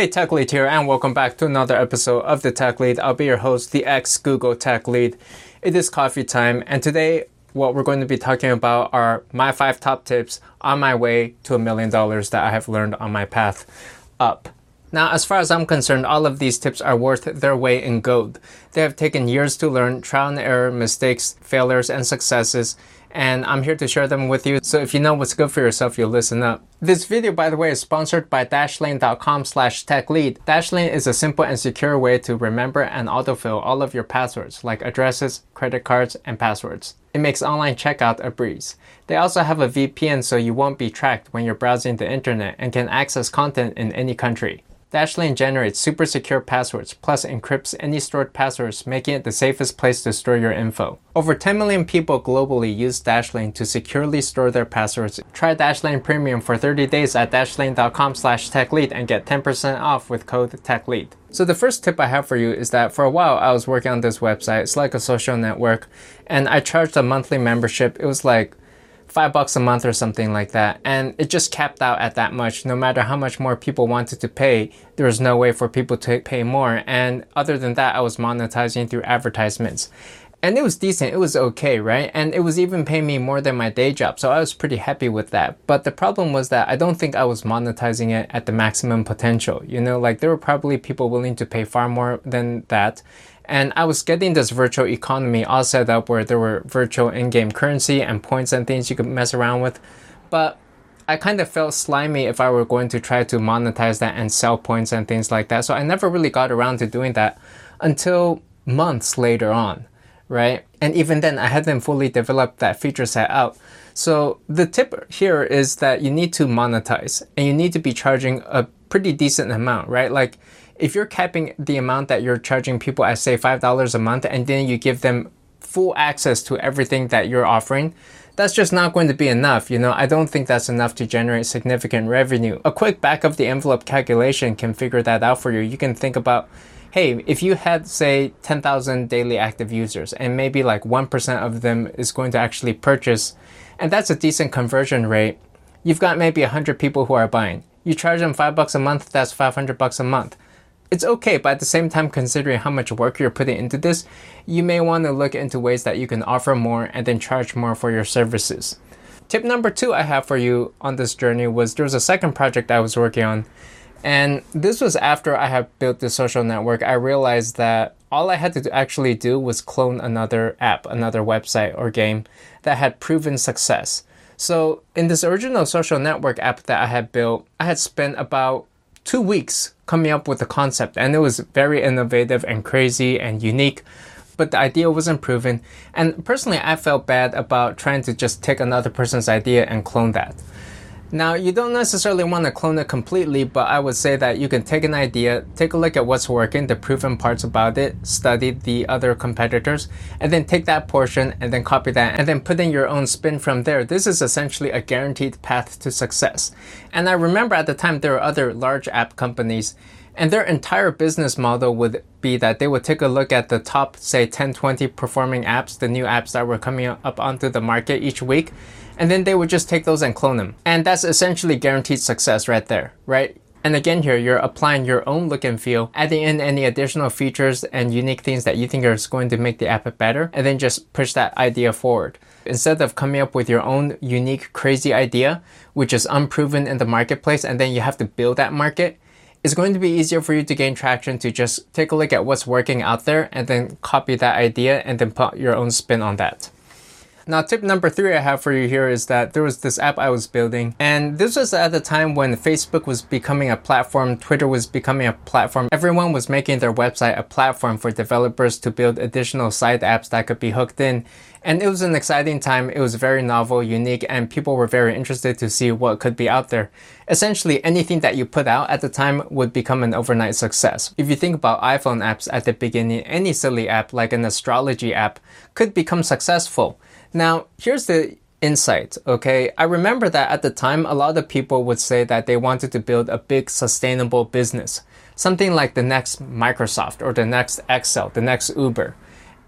Hey, Tech Lead here, and welcome back to another episode of the Tech Lead. I'll be your host, the ex Google Tech Lead. It is coffee time, and today, what we're going to be talking about are my five top tips on my way to a million dollars that I have learned on my path up. Now, as far as I'm concerned, all of these tips are worth their weight in gold. They have taken years to learn, trial and error, mistakes, failures, and successes, and I'm here to share them with you. So if you know what's good for yourself, you'll listen up. This video, by the way, is sponsored by dashlane.com slash techlead. Dashlane is a simple and secure way to remember and autofill all of your passwords, like addresses, credit cards, and passwords. It makes online checkout a breeze. They also have a VPN so you won't be tracked when you're browsing the internet and can access content in any country. Dashlane generates super secure passwords plus encrypts any stored passwords, making it the safest place to store your info. Over 10 million people globally use Dashlane to securely store their passwords. Try Dashlane Premium for 30 days at dashlane.com slash techlead and get 10% off with code techlead. So the first tip I have for you is that for a while I was working on this website. It's like a social network and I charged a monthly membership. It was like five bucks a month or something like that. And it just capped out at that much. No matter how much more people wanted to pay, there was no way for people to pay more. And other than that, I was monetizing through advertisements. And it was decent, it was okay, right? And it was even paying me more than my day job, so I was pretty happy with that. But the problem was that I don't think I was monetizing it at the maximum potential. You know, like there were probably people willing to pay far more than that and I was getting this virtual economy all set up where there were virtual in game currency and points and things you could mess around with. But I kind of felt slimy if I were going to try to monetize that and sell points and things like that. So I never really got around to doing that until months later on, right? And even then, I hadn't fully developed that feature set out. So the tip here is that you need to monetize and you need to be charging a pretty decent amount, right? Like if you're capping the amount that you're charging people at say $5 a month and then you give them full access to everything that you're offering, that's just not going to be enough. You know, I don't think that's enough to generate significant revenue. A quick back of the envelope calculation can figure that out for you. You can think about hey, if you had, say, 10,000 daily active users and maybe like 1% of them is going to actually purchase, and that's a decent conversion rate, you've got maybe 100 people who are buying. You charge them 5 bucks a month, that's 500 bucks a month it's okay, but at the same time, considering how much work you're putting into this, you may want to look into ways that you can offer more and then charge more for your services. Tip number two I have for you on this journey was there was a second project I was working on. And this was after I had built the social network. I realized that all I had to actually do was clone another app, another website or game that had proven success. So, in this original social network app that I had built, I had spent about two weeks coming up with the concept, and it was very innovative and crazy and unique. But the idea wasn't proven, and personally, I felt bad about trying to just take another person's idea and clone that. Now, you don't necessarily want to clone it completely, but I would say that you can take an idea, take a look at what's working, the proven parts about it, study the other competitors, and then take that portion and then copy that and then put in your own spin from there. This is essentially a guaranteed path to success. And I remember at the time there were other large app companies and their entire business model would be that they would take a look at the top, say, 10, 20 performing apps, the new apps that were coming up onto the market each week, and then they would just take those and clone them. And that's essentially guaranteed success right there, right? And again, here you're applying your own look and feel, adding in any additional features and unique things that you think are going to make the app better, and then just push that idea forward. Instead of coming up with your own unique, crazy idea, which is unproven in the marketplace, and then you have to build that market, it's going to be easier for you to gain traction to just take a look at what's working out there and then copy that idea and then put your own spin on that. Now, tip number three I have for you here is that there was this app I was building, and this was at the time when Facebook was becoming a platform, Twitter was becoming a platform. Everyone was making their website a platform for developers to build additional side apps that could be hooked in. And it was an exciting time. It was very novel, unique, and people were very interested to see what could be out there. Essentially, anything that you put out at the time would become an overnight success. If you think about iPhone apps at the beginning, any silly app like an astrology app could become successful. Now, here's the insight, okay? I remember that at the time, a lot of people would say that they wanted to build a big sustainable business, something like the next Microsoft or the next Excel, the next Uber.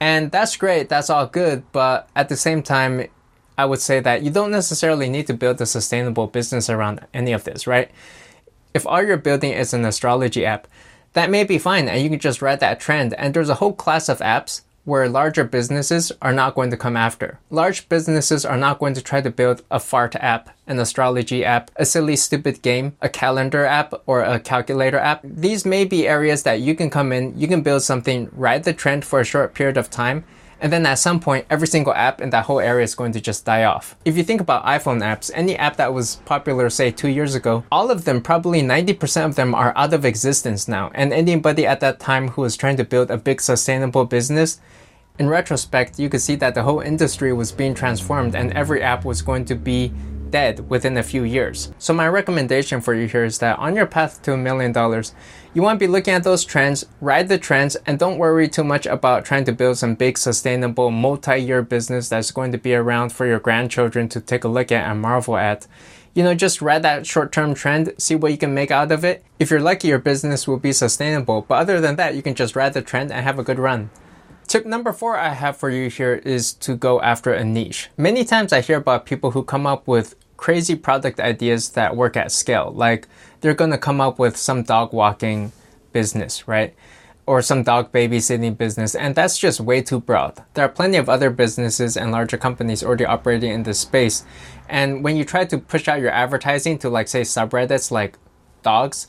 And that's great, that's all good, but at the same time, I would say that you don't necessarily need to build a sustainable business around any of this, right? If all you're building is an astrology app, that may be fine and you can just ride that trend. And there's a whole class of apps where larger businesses are not going to come after. Large businesses are not going to try to build a fart app, an astrology app, a silly stupid game, a calendar app, or a calculator app. These may be areas that you can come in, you can build something, ride the trend for a short period of time, and then at some point, every single app in that whole area is going to just die off. If you think about iPhone apps, any app that was popular, say, two years ago, all of them, probably 90% of them are out of existence now. And anybody at that time who was trying to build a big sustainable business, in retrospect, you could see that the whole industry was being transformed and every app was going to be dead within a few years. So my recommendation for you here is that on your path to a million dollars, you want to be looking at those trends, ride the trends, and don't worry too much about trying to build some big sustainable multi-year business that's going to be around for your grandchildren to take a look at and marvel at. You know, just ride that short-term trend, see what you can make out of it. If you're lucky, your business will be sustainable. But other than that, you can just ride the trend and have a good run. Tip number four I have for you here is to go after a niche. Many times I hear about people who come up with crazy product ideas that work at scale. Like they're going to come up with some dog walking business, right? Or some dog babysitting business, and that's just way too broad. There are plenty of other businesses and larger companies already operating in this space. And when you try to push out your advertising to, like, say, subreddits like dogs,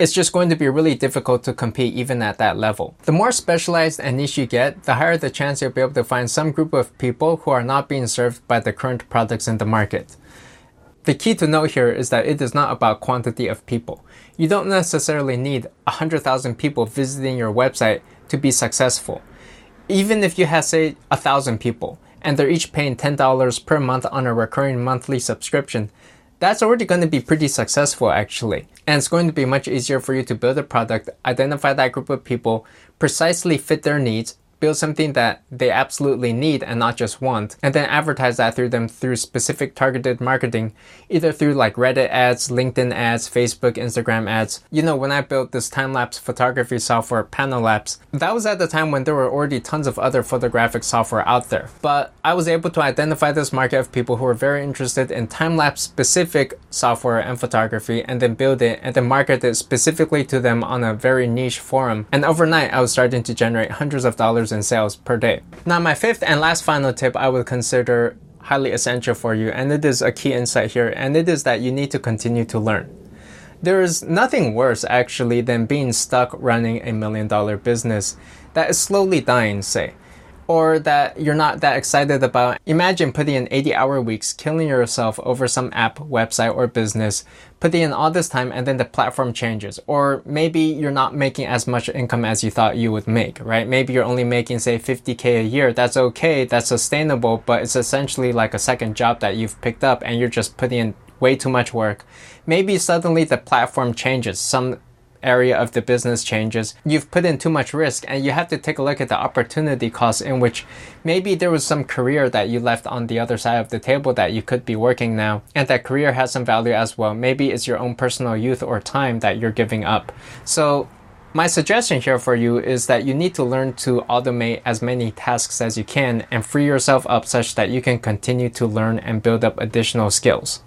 it's just going to be really difficult to compete even at that level. The more specialized and niche you get, the higher the chance you'll be able to find some group of people who are not being served by the current products in the market. The key to note here is that it is not about quantity of people. You don't necessarily need 100,000 people visiting your website to be successful. Even if you have, say, 1,000 people and they're each paying $10 per month on a recurring monthly subscription, that's already going to be pretty successful actually. And it's going to be much easier for you to build a product, identify that group of people, precisely fit their needs, build something that they absolutely need and not just want, and then advertise that through them through specific targeted marketing, either through like Reddit ads, LinkedIn ads, Facebook, Instagram ads. You know, when I built this time lapse photography software, Panolapse, that was at the time when there were already tons of other photographic software out there. But I was able to identify this market of people who were very interested in time lapse specific software and photography and then build it and then market it specifically to them on a very niche forum. And overnight, I was starting to generate hundreds of dollars in sales per day. Now, my fifth and last final tip I would consider highly essential for you, and it is a key insight here, and it is that you need to continue to learn. There is nothing worse actually than being stuck running a million dollar business that is slowly dying, say or that you're not that excited about. Imagine putting in 80 hour weeks, killing yourself over some app, website, or business, putting in all this time and then the platform changes. Or maybe you're not making as much income as you thought you would make, right? Maybe you're only making, say, 50K a year. That's okay, that's sustainable, but it's essentially like a second job that you've picked up and you're just putting in way too much work. Maybe suddenly the platform changes. Some area of the business changes, you've put in too much risk and you have to take a look at the opportunity cost in which maybe there was some career that you left on the other side of the table that you could be working now and that career has some value as well. Maybe it's your own personal youth or time that you're giving up. So my suggestion here for you is that you need to learn to automate as many tasks as you can and free yourself up such that you can continue to learn and build up additional skills.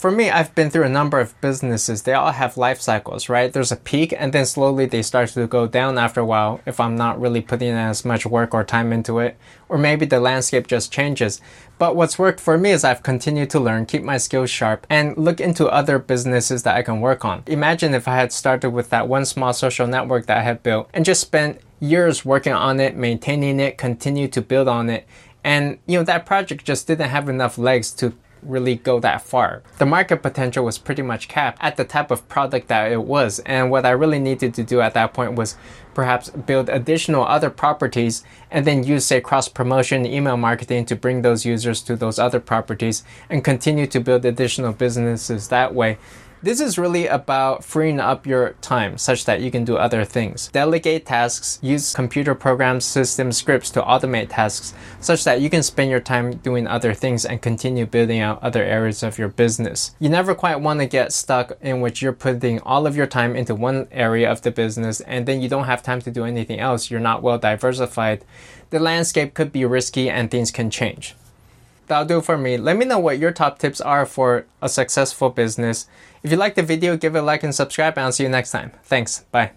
For me, I've been through a number of businesses. They all have life cycles, right? There's a peak and then slowly they start to go down after a while if I'm not really putting as much work or time into it. Or maybe the landscape just changes. But what's worked for me is I've continued to learn, keep my skills sharp, and look into other businesses that I can work on. Imagine if I had started with that one small social network that I had built and just spent years working on it, maintaining it, continue to build on it. And you know that project just didn't have enough legs to really go that far. The market potential was pretty much capped at the type of product that it was. And what I really needed to do at that point was perhaps build additional other properties and then use, say, cross promotion, email marketing to bring those users to those other properties and continue to build additional businesses that way. This is really about freeing up your time such that you can do other things. Delegate tasks, use computer programs, system scripts to automate tasks such that you can spend your time doing other things and continue building out other areas of your business. You never quite want to get stuck in which you're putting all of your time into one area of the business and then you don't have time to do anything else. You're not well diversified. The landscape could be risky and things can change that'll do for me. Let me know what your top tips are for a successful business. If you liked the video, give it a like and subscribe, and I'll see you next time. Thanks. Bye.